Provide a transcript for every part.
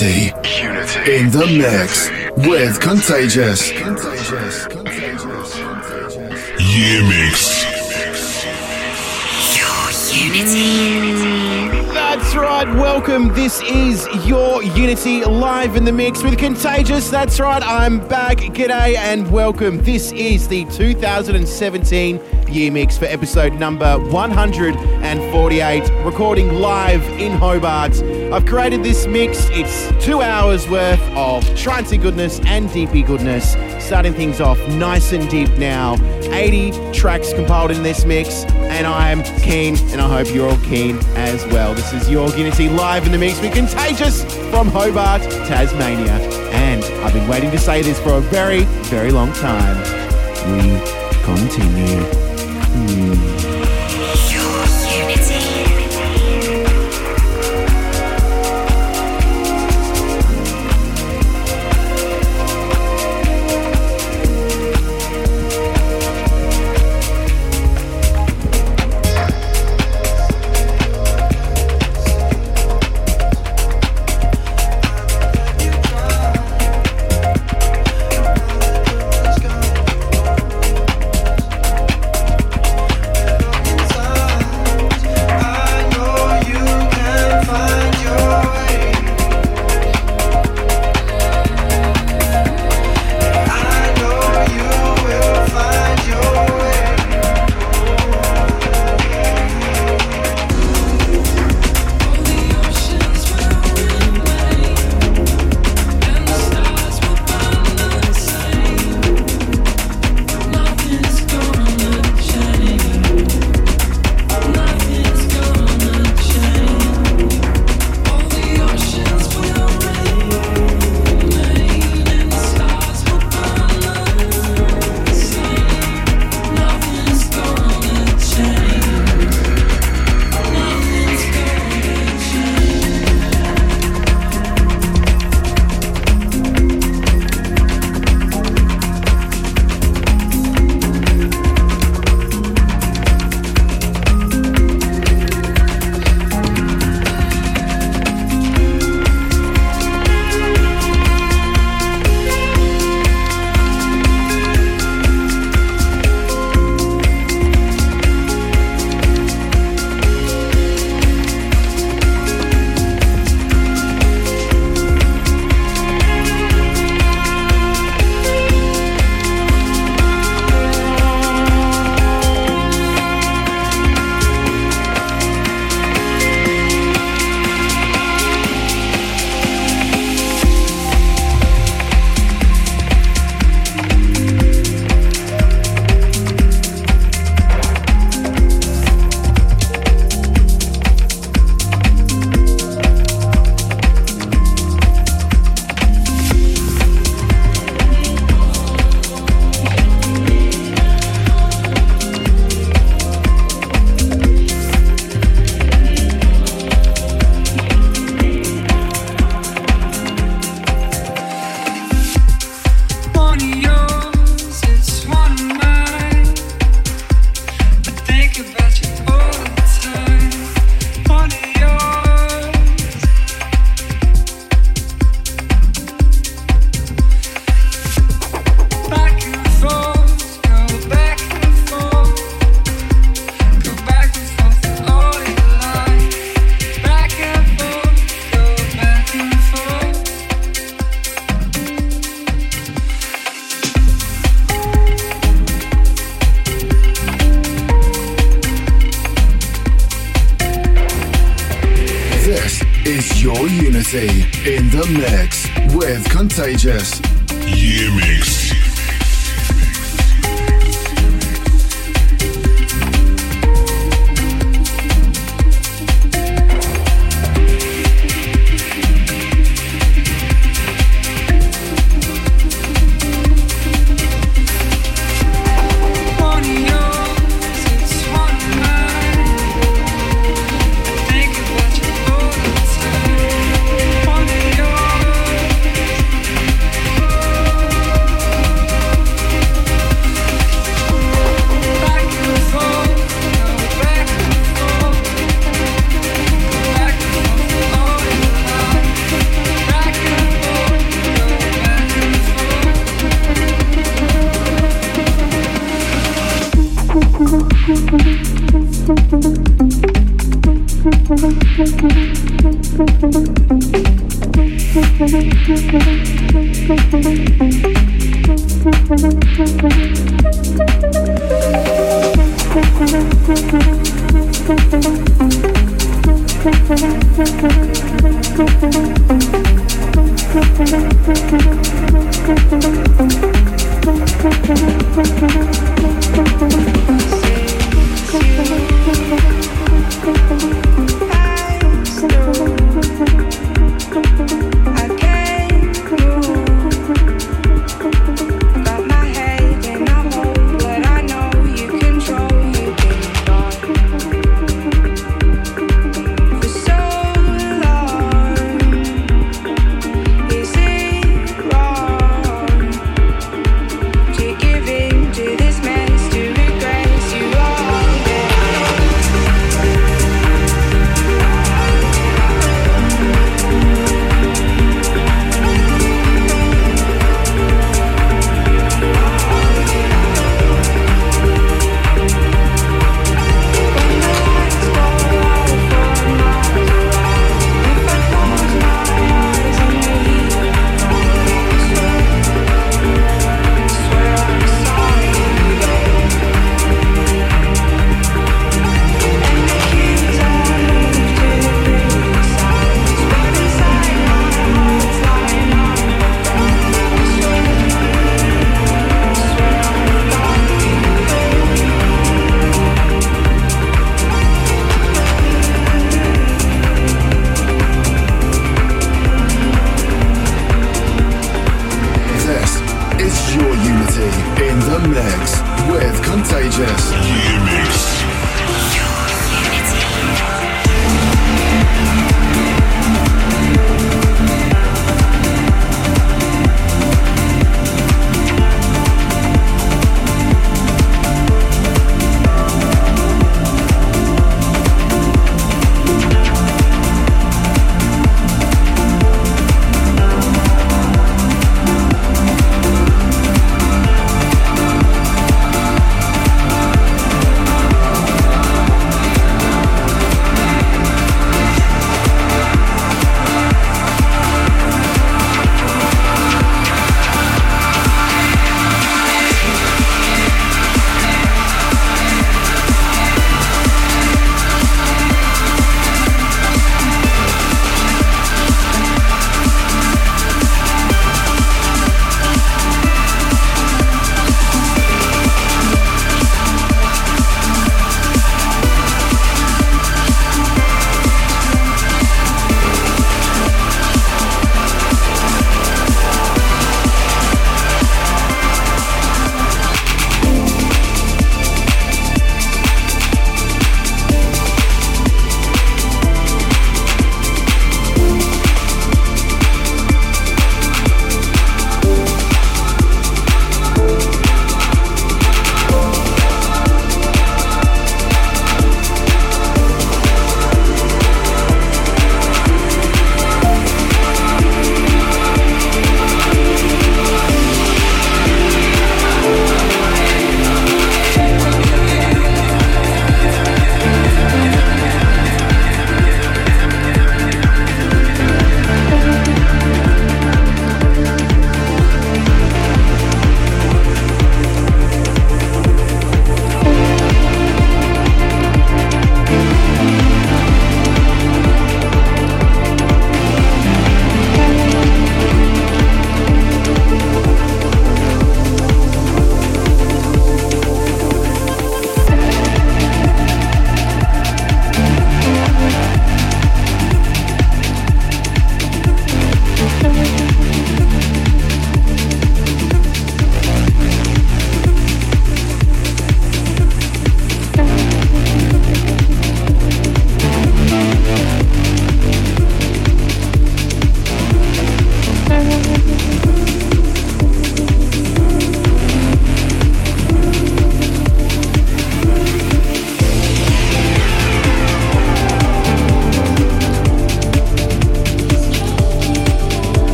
Unity. Unity. In the mix with Contagious. Contagious. Contagious. Contagious. Year Mix. Your Unity. That's right. Welcome. This is your Unity live in the mix with Contagious. That's right. I'm back. G'day and welcome. This is the 2017 Year Mix for episode number 148, recording live in Hobart. I've created this mix. It's two hours worth of trancey goodness and deepy goodness, starting things off nice and deep now. 80 tracks compiled in this mix, and I'm keen, and I hope you're all keen as well. This is your Unity live in the mix with Contagious from Hobart, Tasmania. And I've been waiting to say this for a very, very long time. We continue. Hmm.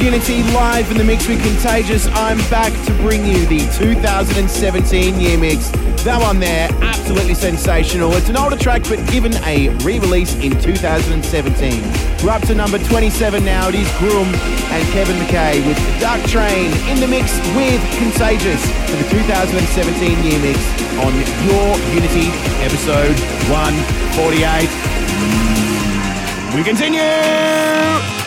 Unity live in the mix with Contagious. I'm back to bring you the 2017 year mix. That one there, absolutely sensational. It's an older track, but given a re-release in 2017. We're up to number 27 now. It is Grum and Kevin McKay with Dark Train in the mix with Contagious for the 2017 year mix on your Unity episode 148. We continue!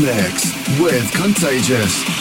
Mix with Contagious.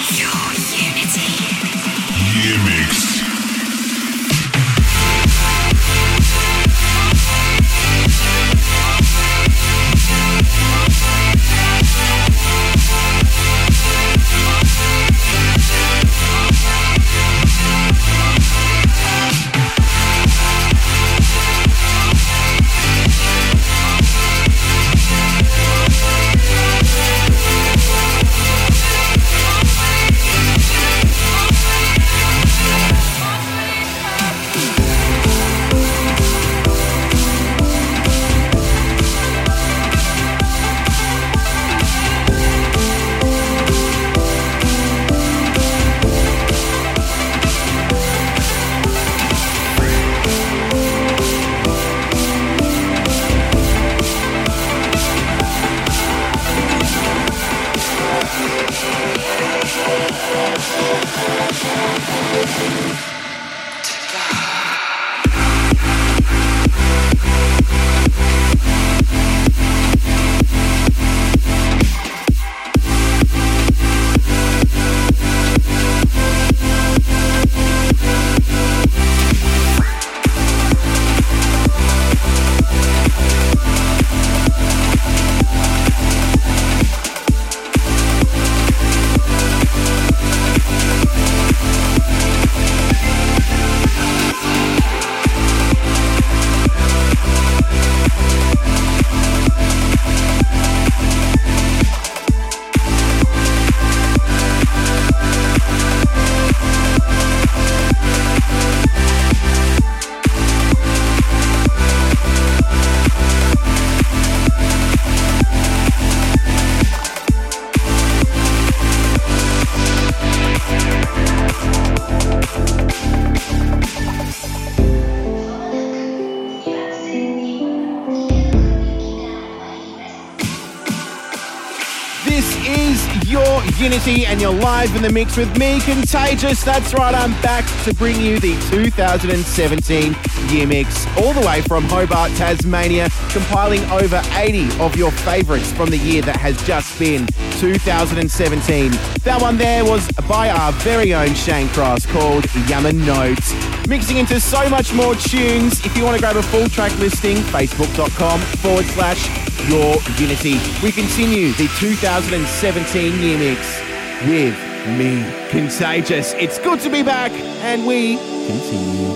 And you're live in the mix with me, Contagious. That's right, I'm back to bring you the 2017 Year Mix, all the way from Hobart, Tasmania, compiling over 80 of your favourites from the year that has just been 2017. That one there was by our very own Shane Cross called Yama Notes. Mixing into so much more tunes. If you want to grab a full track listing, facebook.com forward slash your Unity. We continue the 2017 year mix with me, Contagious. It's good to be back, and we continue.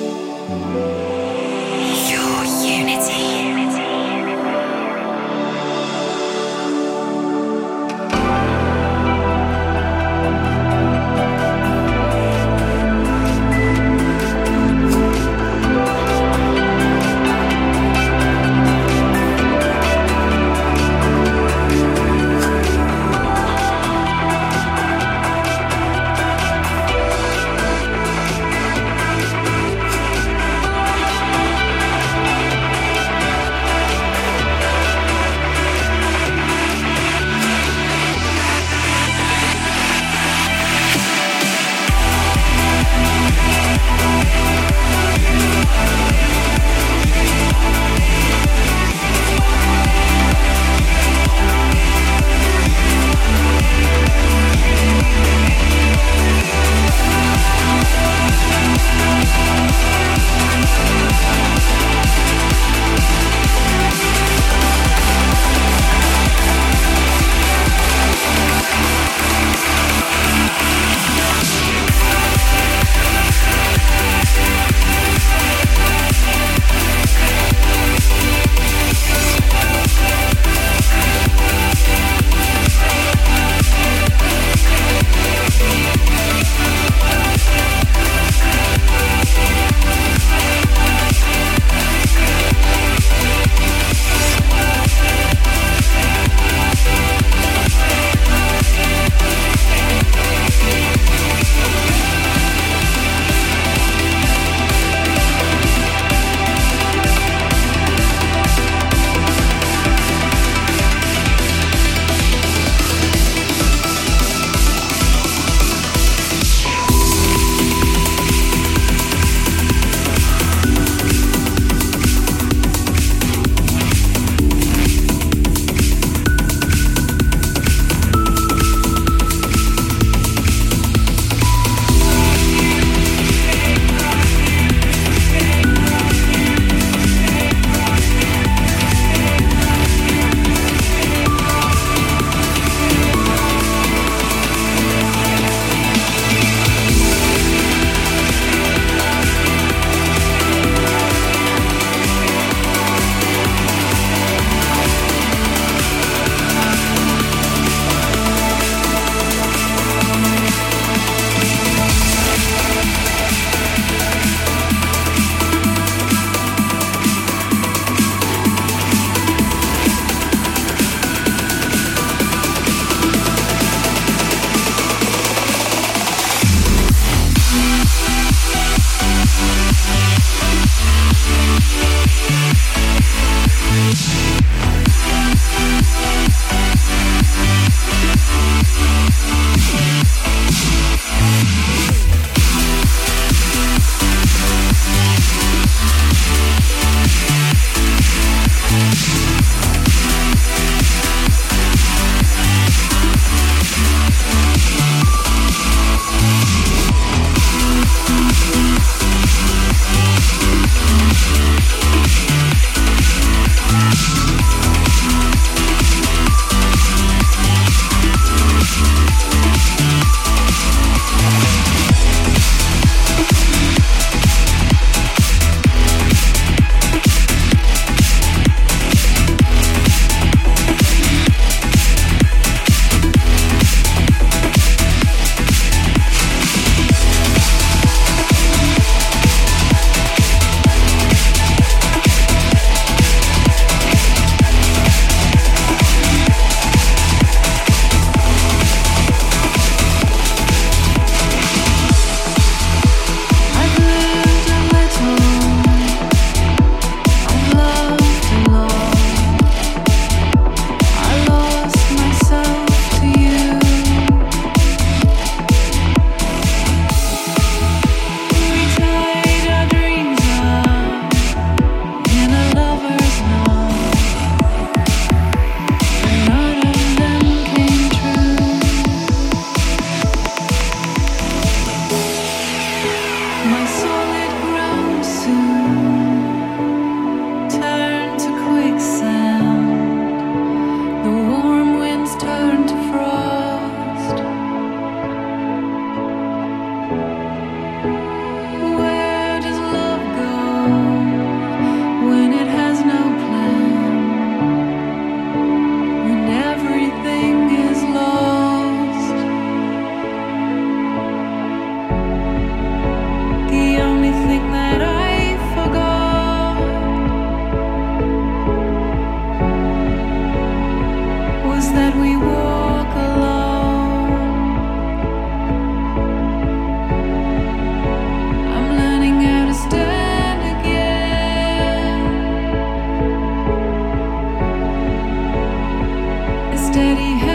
Steady hand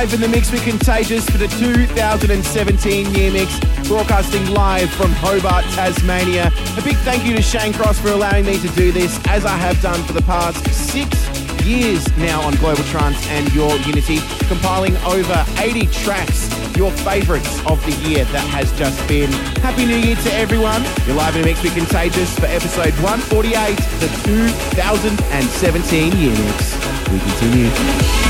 live in the mix with Contagious for the 2017 year mix, broadcasting live from Hobart, Tasmania. A big thank you to Shane Cross for allowing me to do this, as I have done for the past six years now on Global Trance and your Unity, compiling over 80 tracks, your favourites of the year that has just been. Happy New Year to everyone. You're live in the mix with Contagious for episode 148, the 2017 year mix. We continue.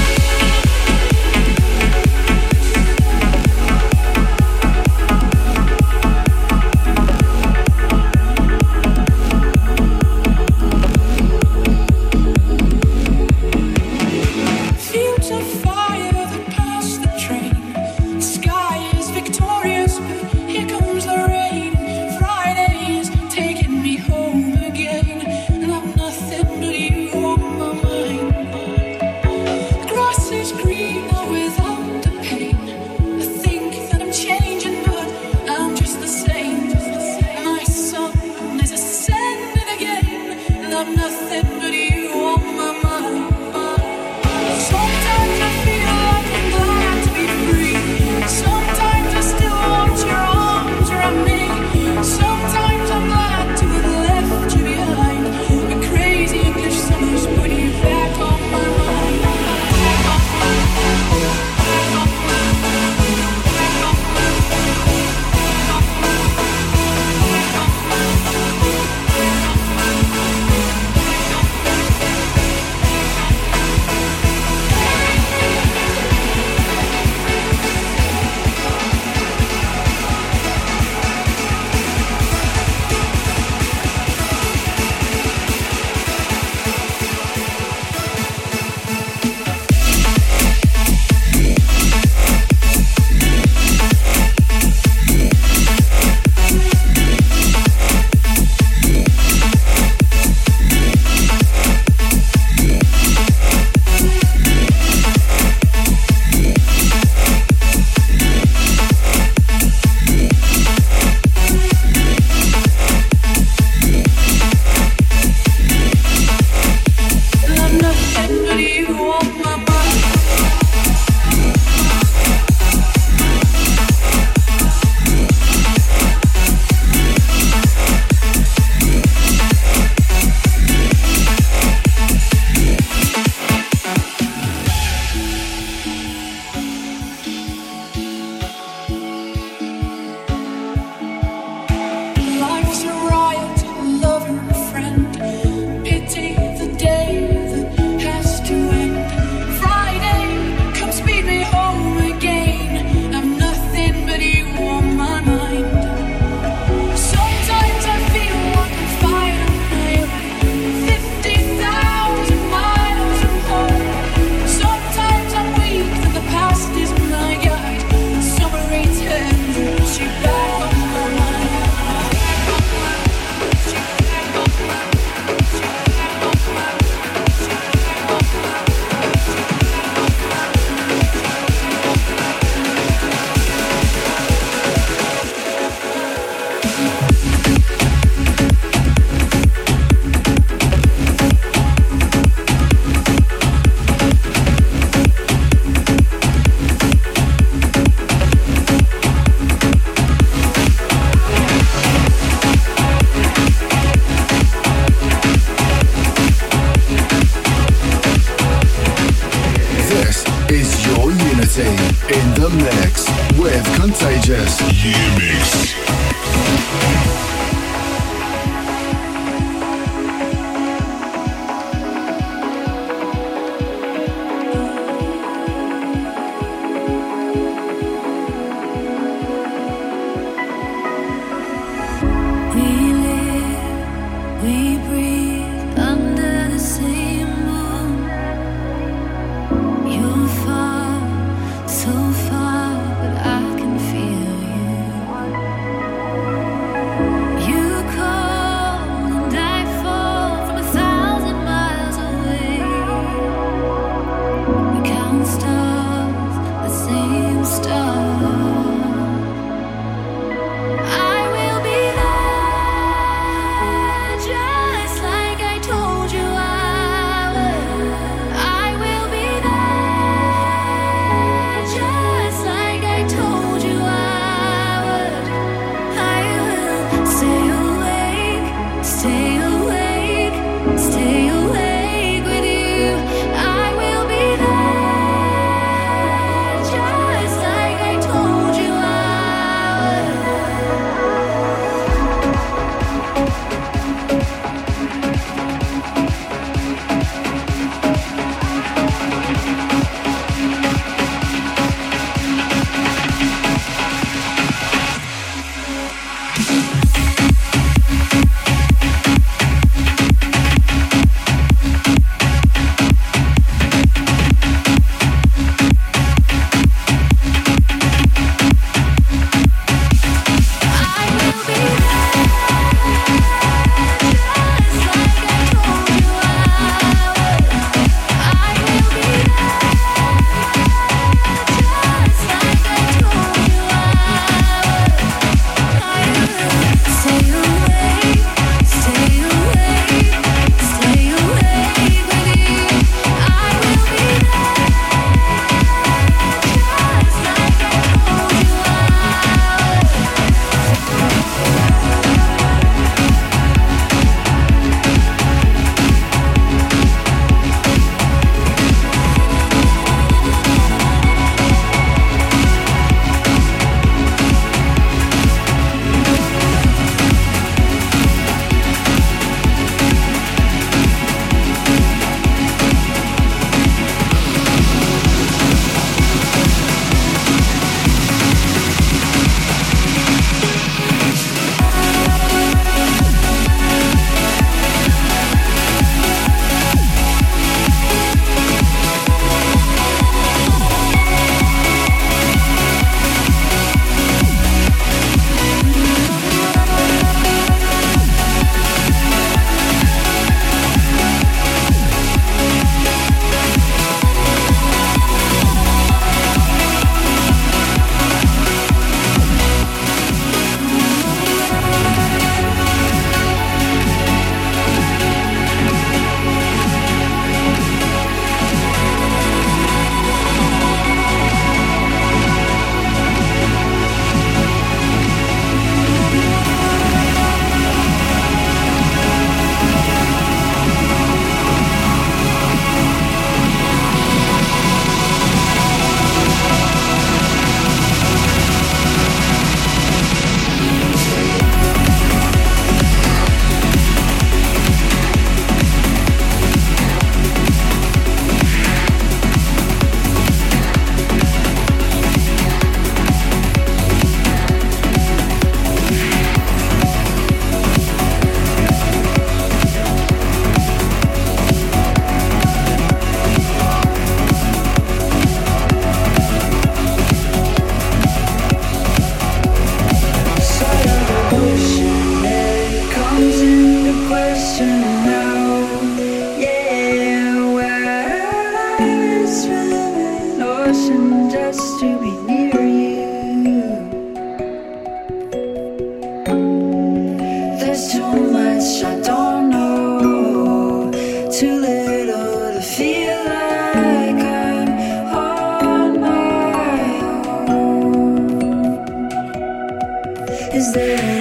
Easy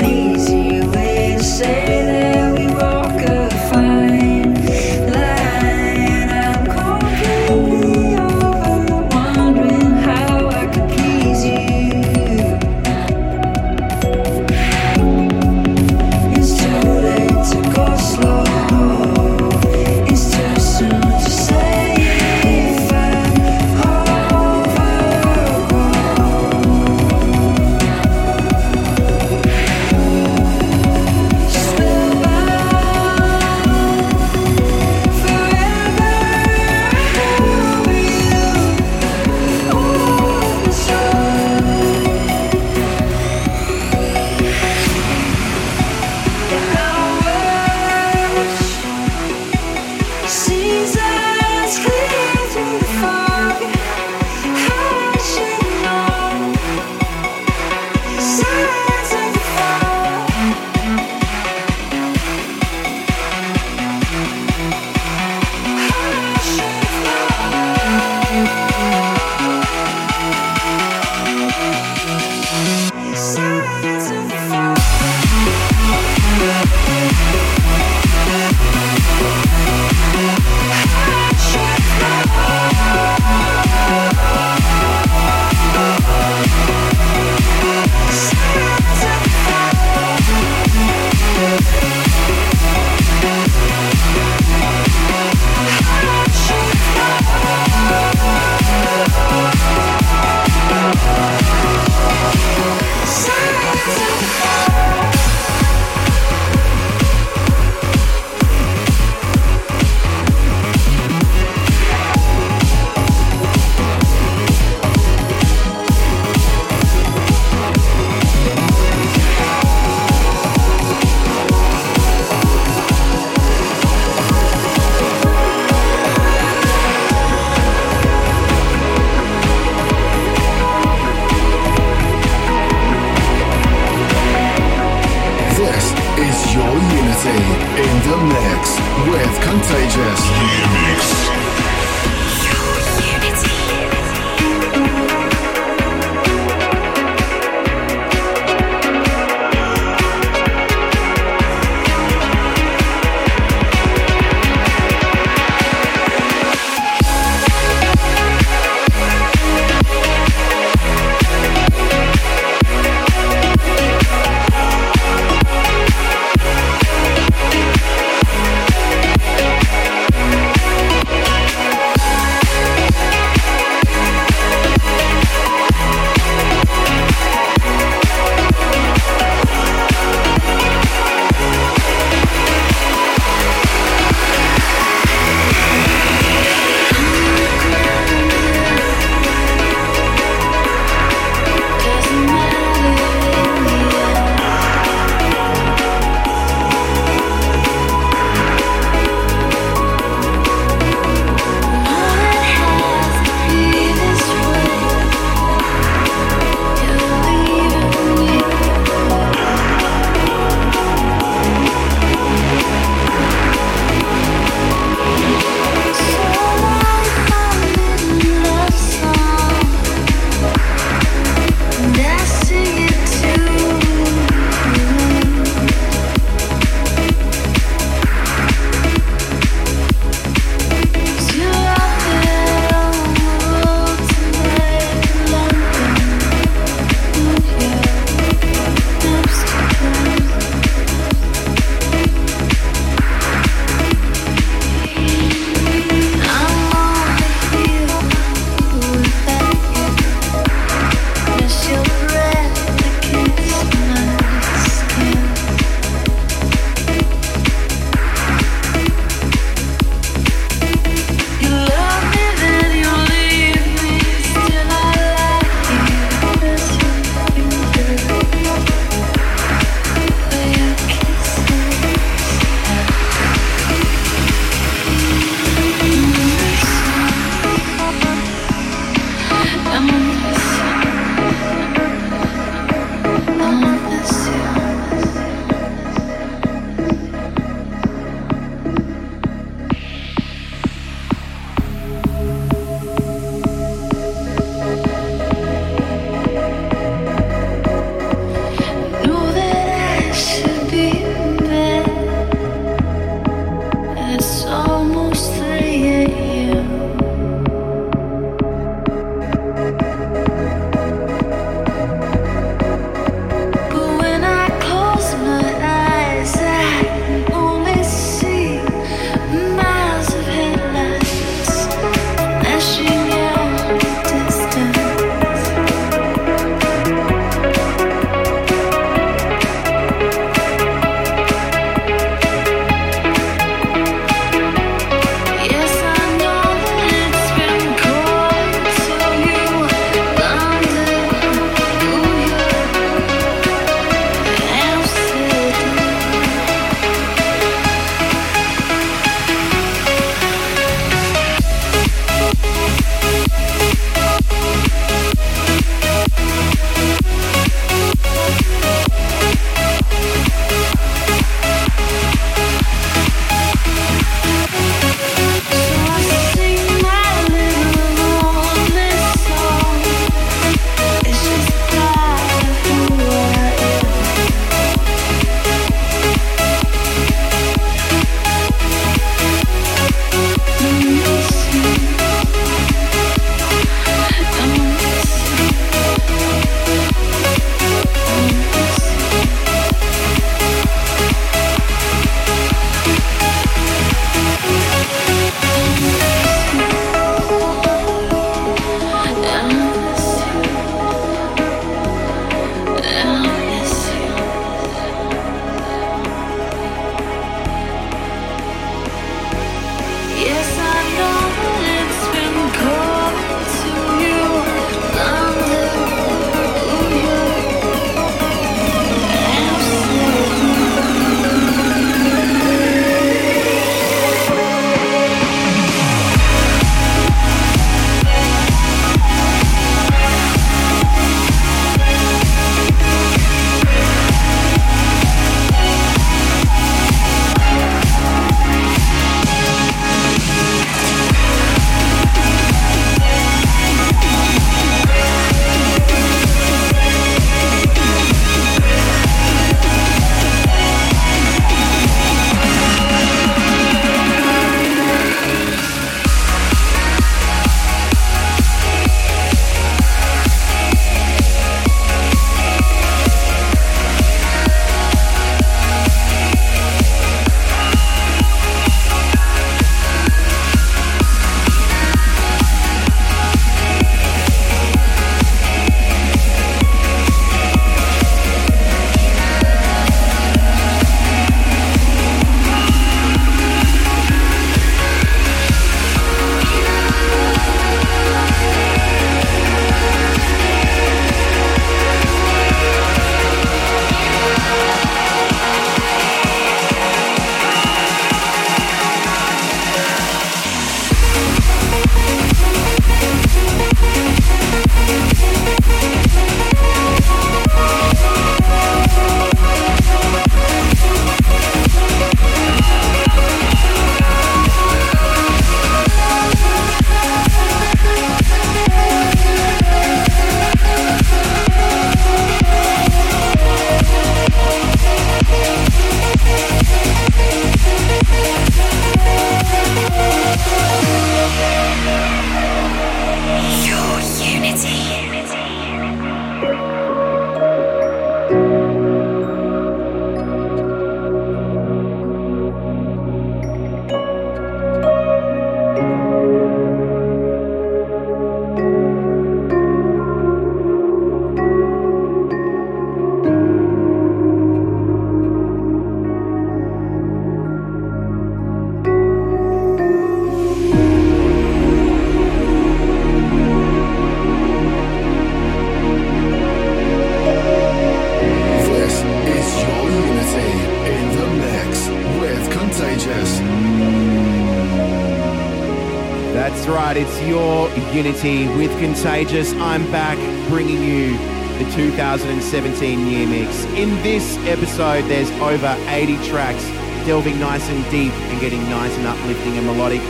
With Contagious. I'm back bringing you the 2017 year mix. In this episode, there's over 80 tracks delving nice and deep and getting nice and uplifting and melodic,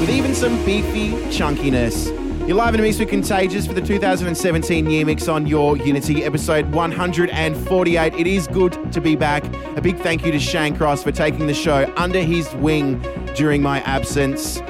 with even some beefy chunkiness. You're live in a mix with Contagious for the 2017 year mix on your Unity episode 148. It is good to be back. A big thank you to Shane Cross for taking the show under his wing during my absence.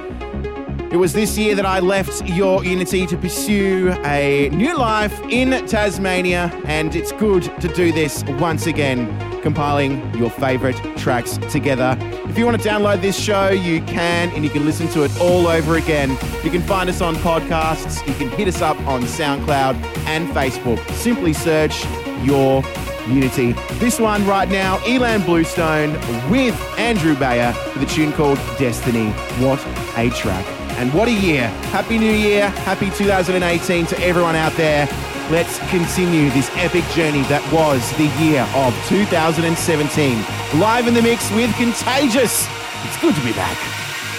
It was this year that I left Your Unity to pursue a new life in Tasmania, and it's good to do this once again, compiling your favourite tracks together. If you want to download this show, you can, and you can listen to it all over again. You can find us on podcasts, you can hit us up on SoundCloud and Facebook. Simply search Your Unity. This one right now, Ilan Bluestone with Andrew Bayer with a tune called Destiny. What a track. And what a year. Happy New Year. Happy 2018 to everyone out there. Let's continue this epic journey that was the year of 2017. Live in the mix with Contagious. It's good to be back.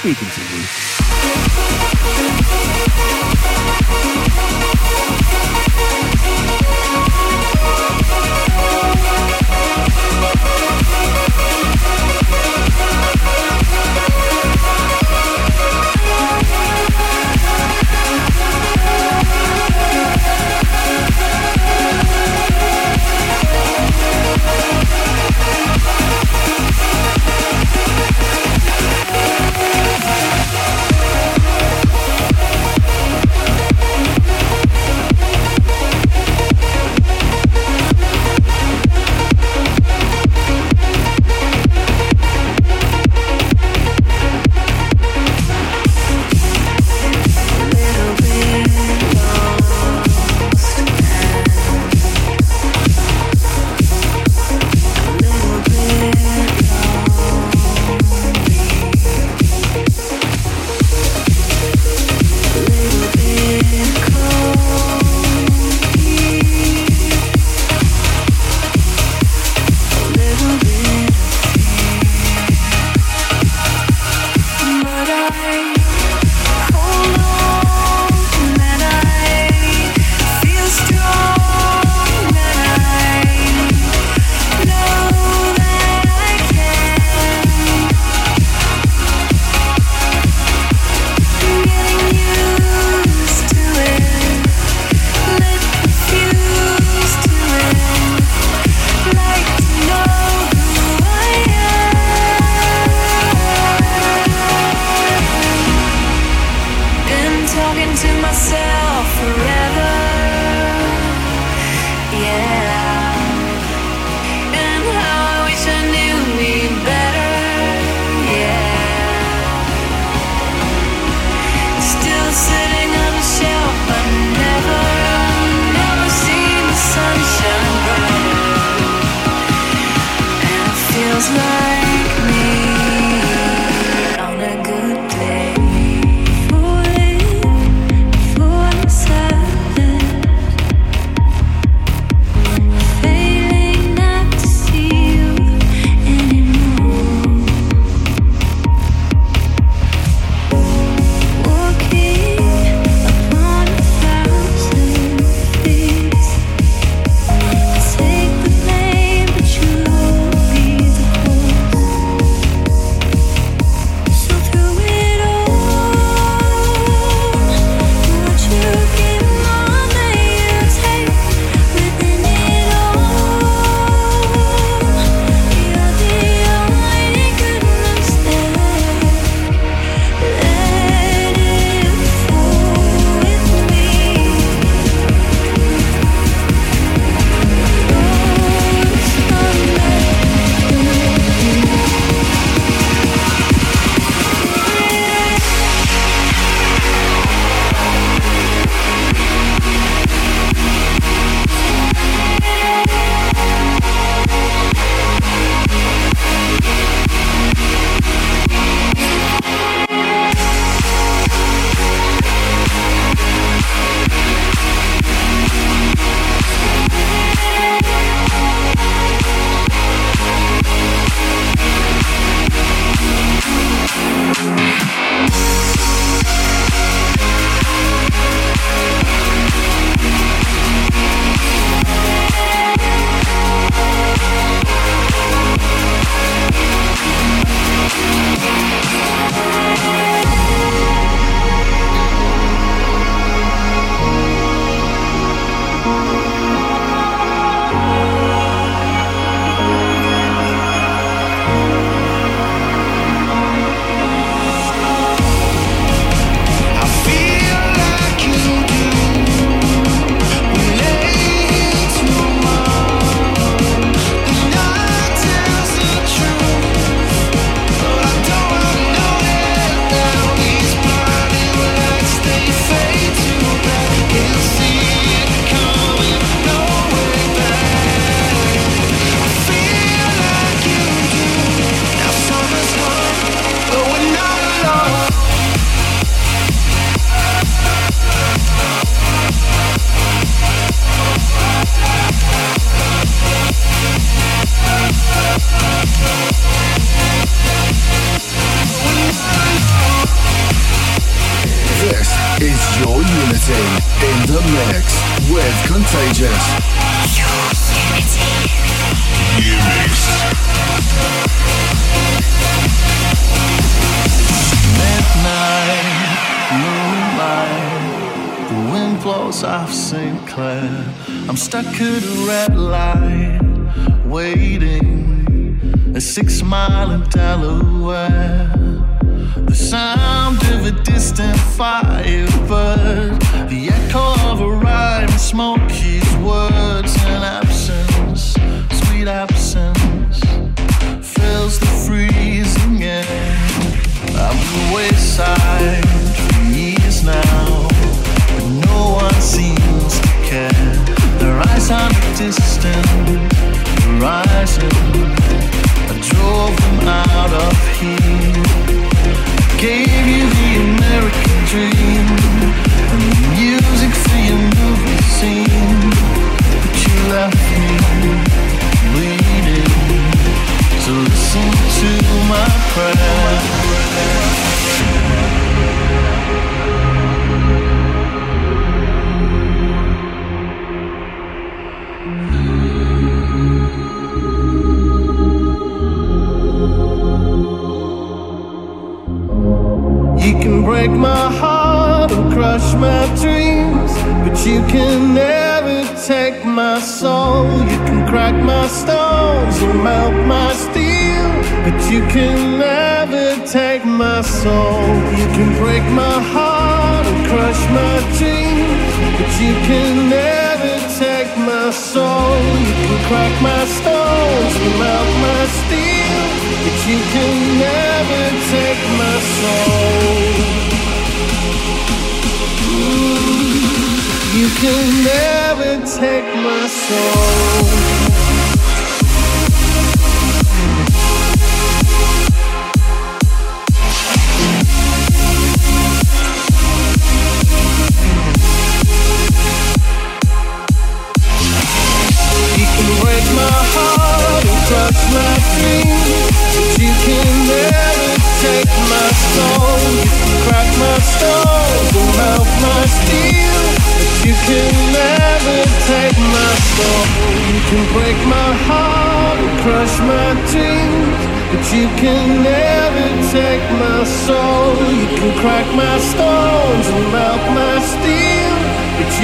We continue.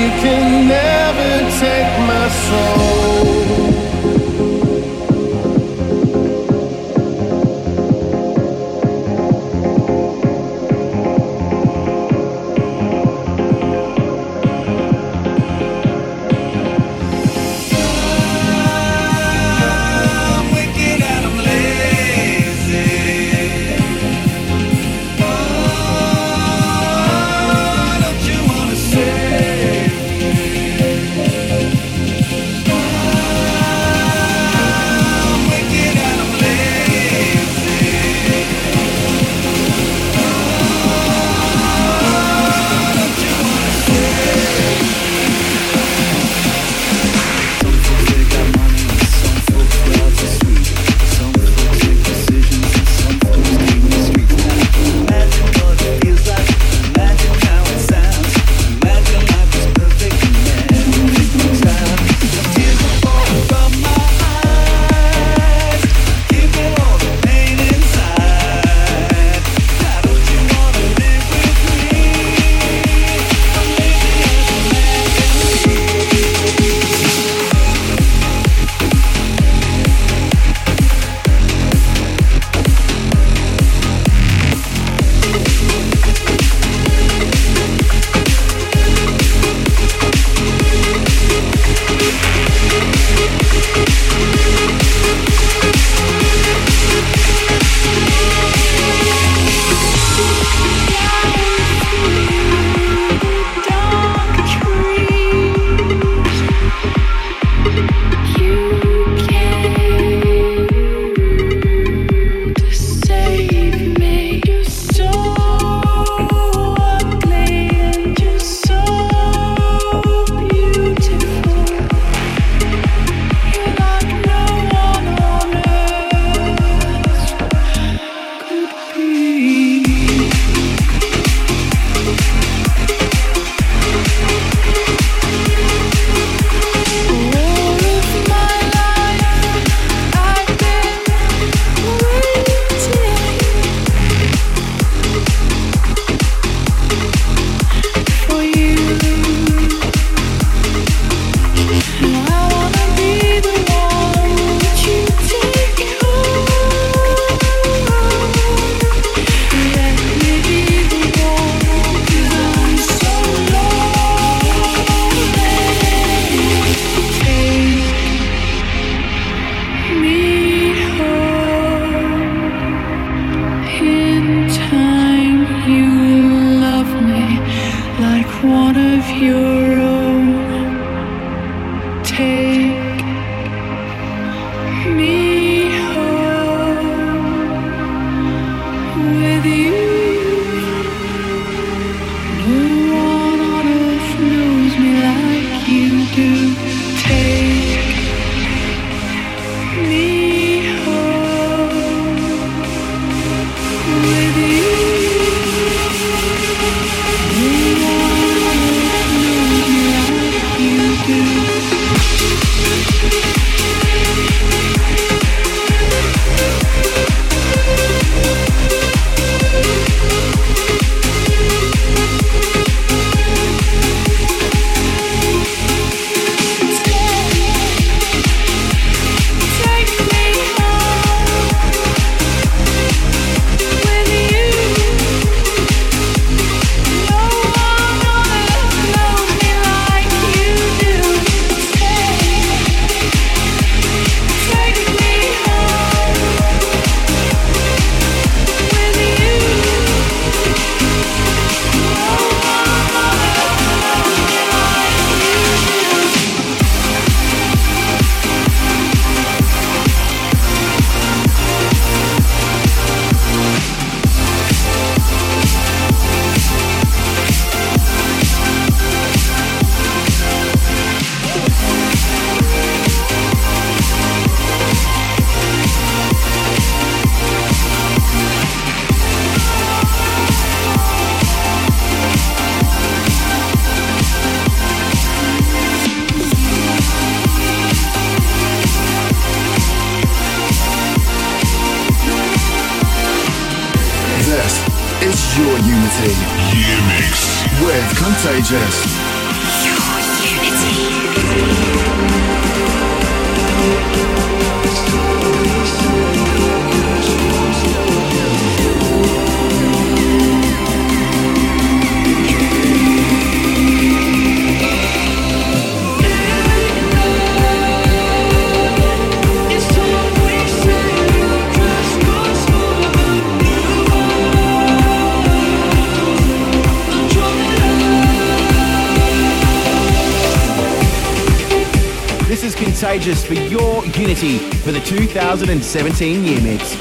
You can never take my soul. 2017 year mix.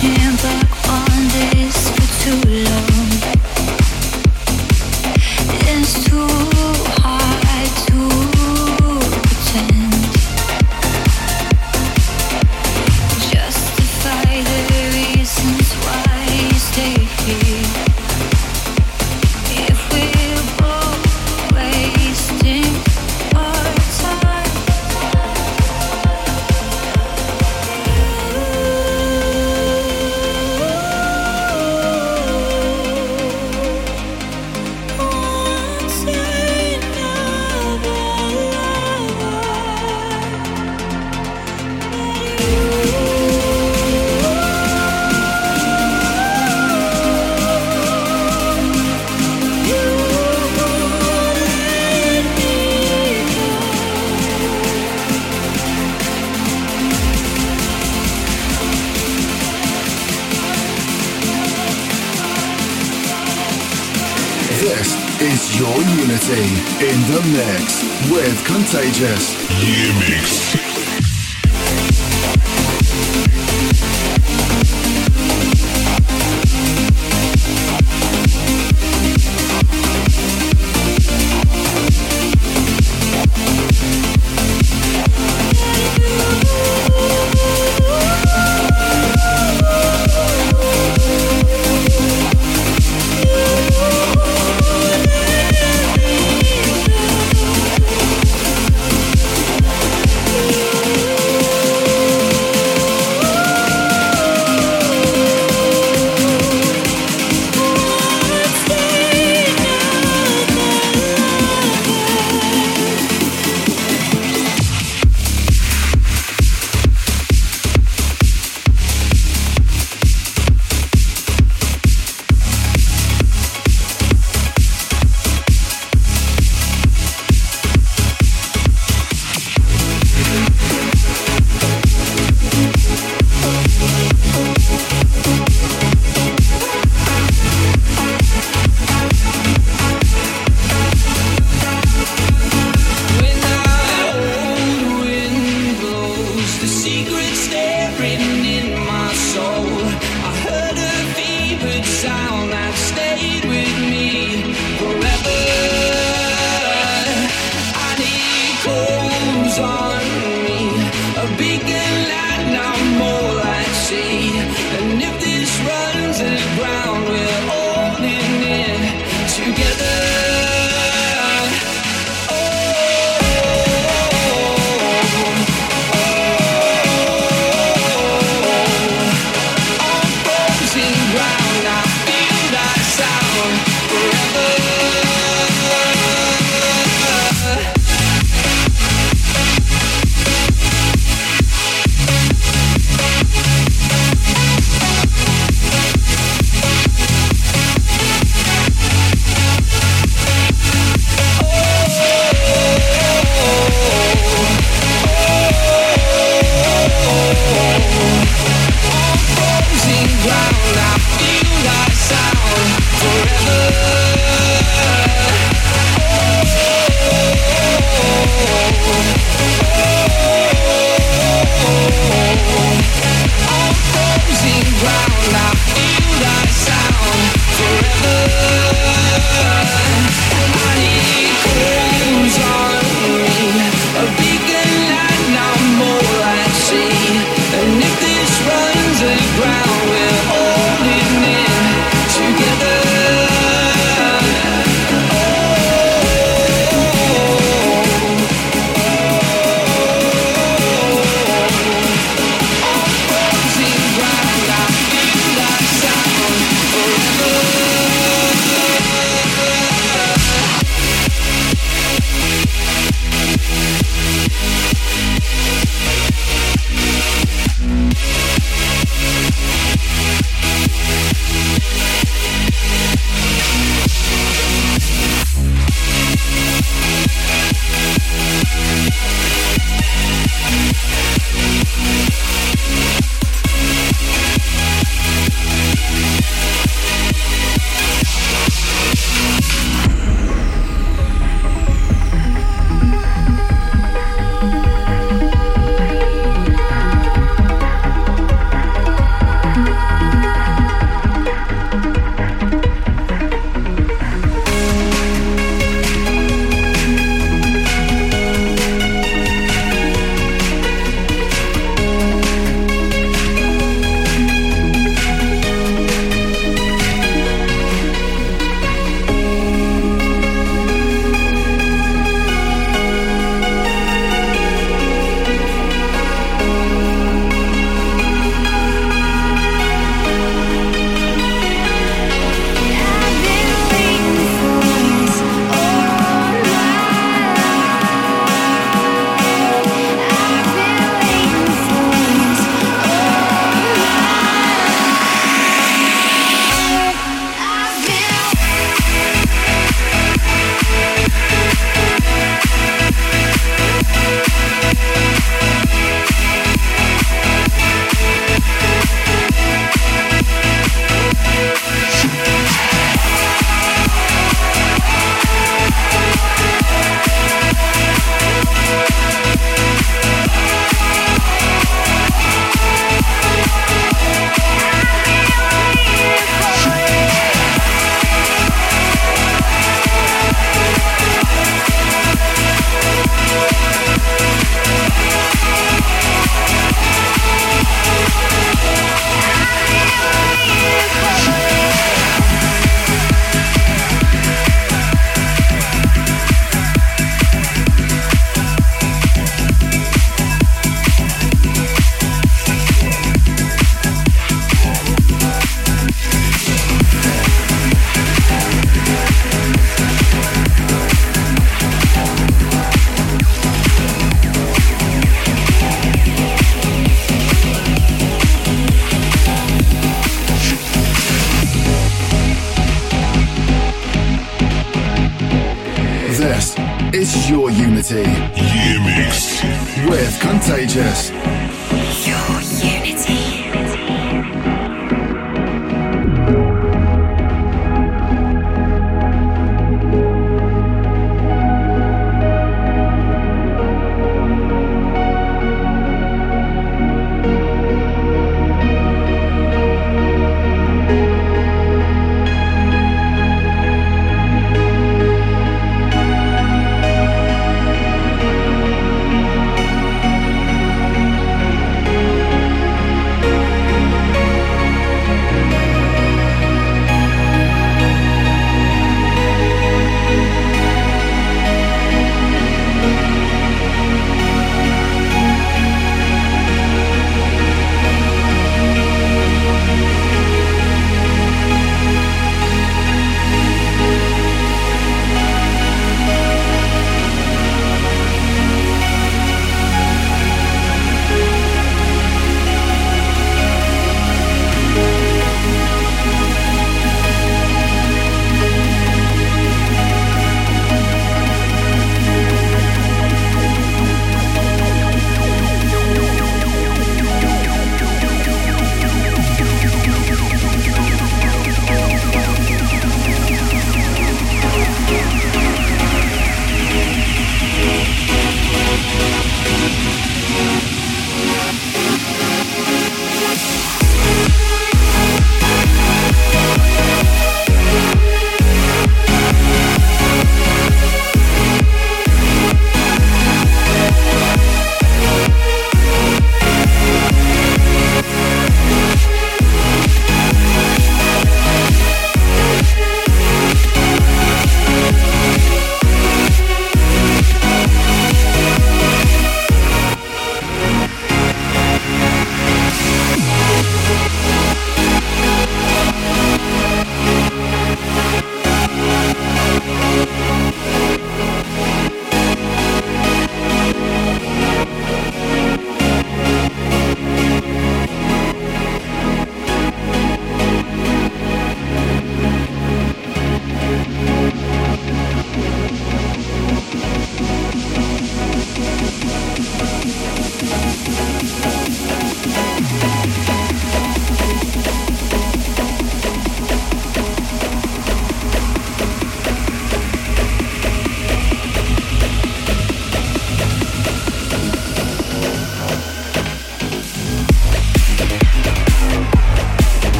can't look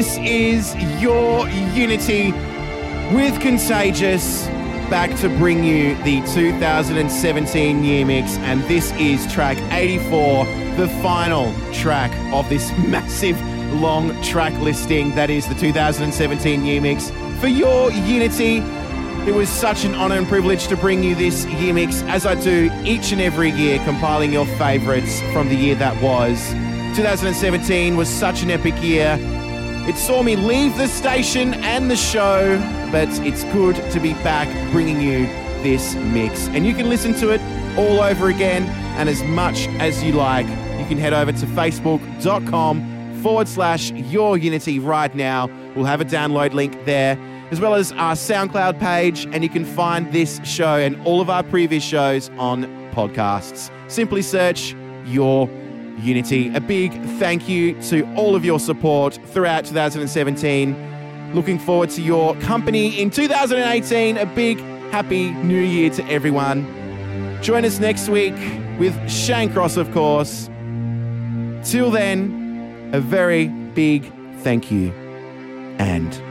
This is your Unity with Contagious back to bring you the 2017 year mix, and this is track 84, the final track of this massive long track listing that is the 2017 year mix for your Unity. It was such an honor and privilege to bring you this year mix, as I do each and every year, compiling your favorites from the year that was. 2017 was such an epic year. It saw me leave the station and the show, but it's good to be back bringing you this mix. And you can listen to it all over again and as much as you like. You can head over to facebook.com forward slash your unity right now. We'll have a download link there, as well as our SoundCloud page, and you can find this show and all of our previous shows on podcasts. Simply search your Unity. A big thank you to all of your support throughout 2017. Looking forward to your company in 2018. A big happy new year to everyone. Join us next week with Shane Cross, of course. Till then, a very big thank you and